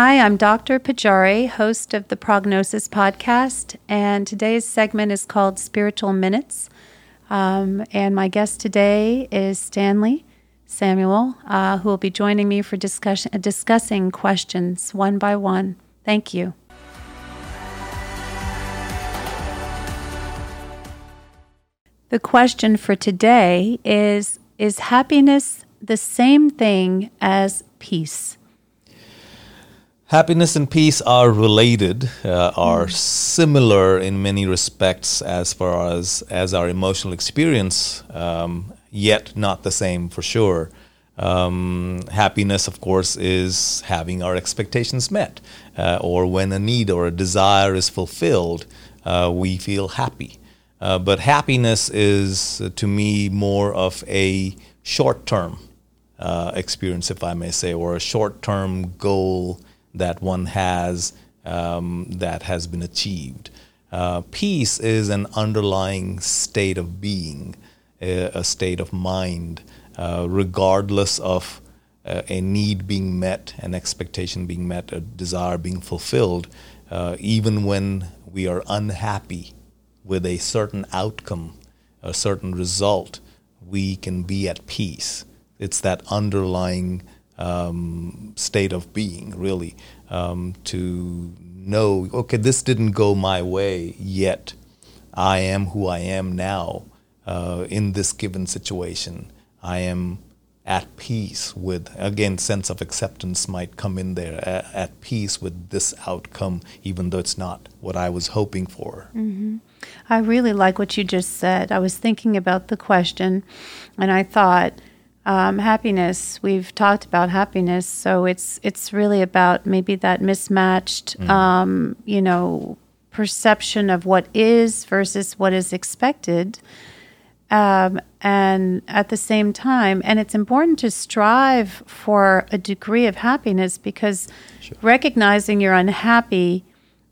Hi, I'm Dr. Pajari, host of the Prognosis Podcast, and today's segment is called Spiritual Minutes. Um, and my guest today is Stanley Samuel, uh, who will be joining me for discussion, uh, discussing questions one by one. Thank you. The question for today is Is happiness the same thing as peace? Happiness and peace are related, uh, are similar in many respects as far as, as our emotional experience, um, yet not the same for sure. Um, happiness, of course, is having our expectations met, uh, or when a need or a desire is fulfilled, uh, we feel happy. Uh, but happiness is, to me, more of a short term uh, experience, if I may say, or a short term goal that one has um, that has been achieved. Uh, peace is an underlying state of being, a, a state of mind, uh, regardless of uh, a need being met, an expectation being met, a desire being fulfilled. Uh, even when we are unhappy with a certain outcome, a certain result, we can be at peace. It's that underlying um, state of being, really, um, to know, okay, this didn't go my way yet. I am who I am now uh, in this given situation. I am at peace with, again, sense of acceptance might come in there, at, at peace with this outcome, even though it's not what I was hoping for. Mm-hmm. I really like what you just said. I was thinking about the question, and I thought, um, happiness. We've talked about happiness, so it's it's really about maybe that mismatched, mm. um, you know, perception of what is versus what is expected, um, and at the same time, and it's important to strive for a degree of happiness because sure. recognizing you're unhappy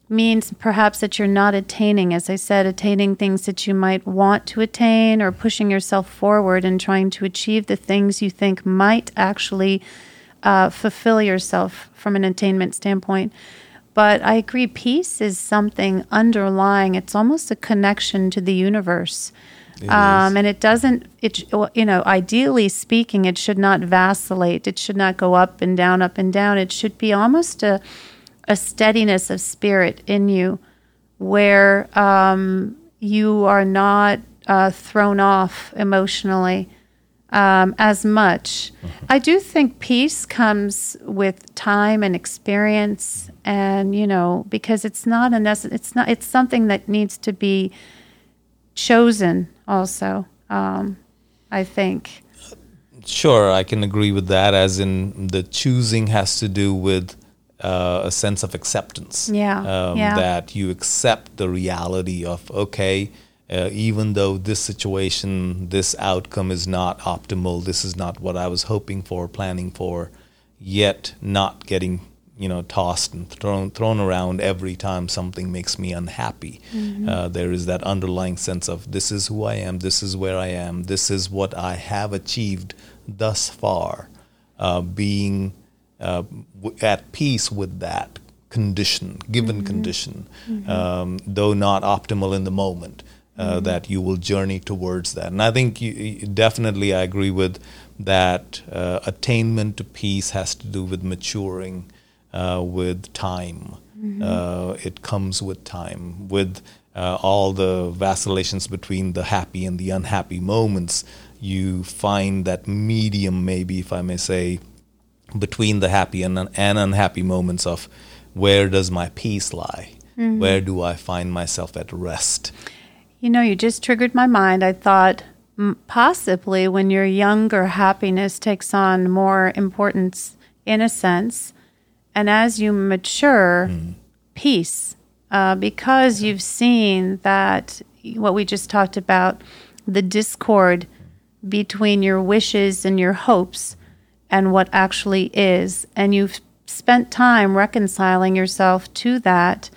means perhaps that you're not attaining, as I said, attaining things that you might want to attain or pushing yourself forward and trying to achieve the things you think might actually uh, fulfill yourself from an attainment standpoint. But I agree, peace is something underlying, it's almost a connection to the universe. Um, and it doesn't, it, you know, ideally speaking, it should not vacillate. It should not go up and down, up and down. It should be almost a, a steadiness of spirit in you where um, you are not uh, thrown off emotionally um, as much. Mm-hmm. I do think peace comes with time and experience, and you know, because it's not a necess- it's not it's something that needs to be chosen. Also, um, I think. Sure, I can agree with that. As in, the choosing has to do with uh, a sense of acceptance. Yeah, um, yeah. That you accept the reality of, okay, uh, even though this situation, this outcome is not optimal, this is not what I was hoping for, planning for, yet not getting you know tossed and thrown thrown around every time something makes me unhappy. Mm-hmm. Uh, there is that underlying sense of this is who I am, this is where I am, this is what I have achieved thus far. Uh, being uh, at peace with that condition, given mm-hmm. condition, mm-hmm. Um, though not optimal in the moment, uh, mm-hmm. that you will journey towards that. And I think you, you, definitely I agree with that. Uh, attainment to peace has to do with maturing, uh, with time. Mm-hmm. Uh, it comes with time, with uh, all the vacillations between the happy and the unhappy moments. You find that medium, maybe if I may say between the happy and, and unhappy moments of where does my peace lie? Mm-hmm. Where do I find myself at rest? You know, you just triggered my mind. I thought possibly when you're younger, happiness takes on more importance in a sense. And as you mature, mm. peace, uh, because you've seen that what we just talked about, the discord between your wishes and your hopes and what actually is. And you've spent time reconciling yourself to that.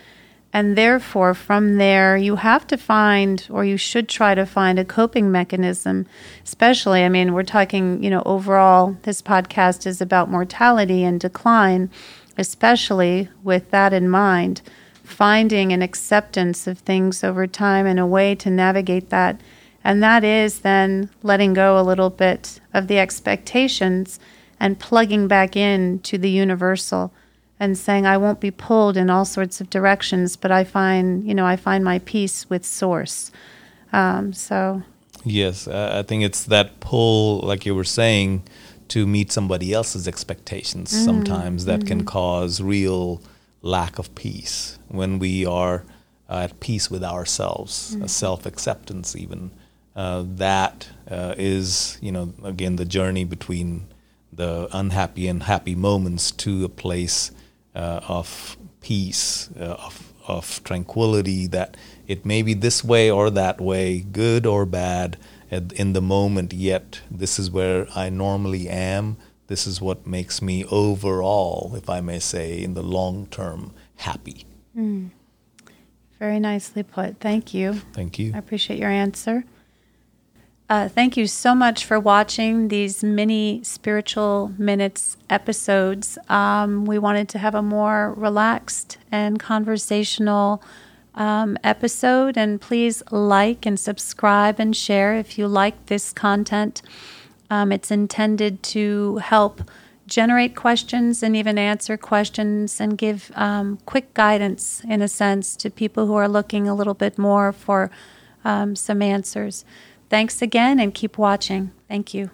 And therefore, from there, you have to find, or you should try to find, a coping mechanism. Especially, I mean, we're talking, you know, overall, this podcast is about mortality and decline. especially with that in mind, finding an acceptance of things over time and a way to navigate that. And that is then letting go a little bit of the expectations and plugging back in to the universal and saying I won't be pulled in all sorts of directions, but I find you know I find my peace with source. Um, so yes, uh, I think it's that pull, like you were saying, to meet somebody else's expectations. Mm-hmm. Sometimes that mm-hmm. can cause real lack of peace when we are uh, at peace with ourselves, mm-hmm. self acceptance even. Uh, that uh, is, you know, again the journey between the unhappy and happy moments to a place uh, of peace, uh, of, of tranquility, that it may be this way or that way, good or bad in the moment, yet this is where I normally am. This is what makes me overall, if I may say, in the long term, happy. Mm. Very nicely put. Thank you. Thank you. I appreciate your answer. Uh, thank you so much for watching these mini spiritual minutes episodes. Um, we wanted to have a more relaxed and conversational um, episode, and please like and subscribe and share if you like this content. Um, it's intended to help generate questions and even answer questions and give um, quick guidance, in a sense, to people who are looking a little bit more for um, some answers. Thanks again and keep watching. Thank you.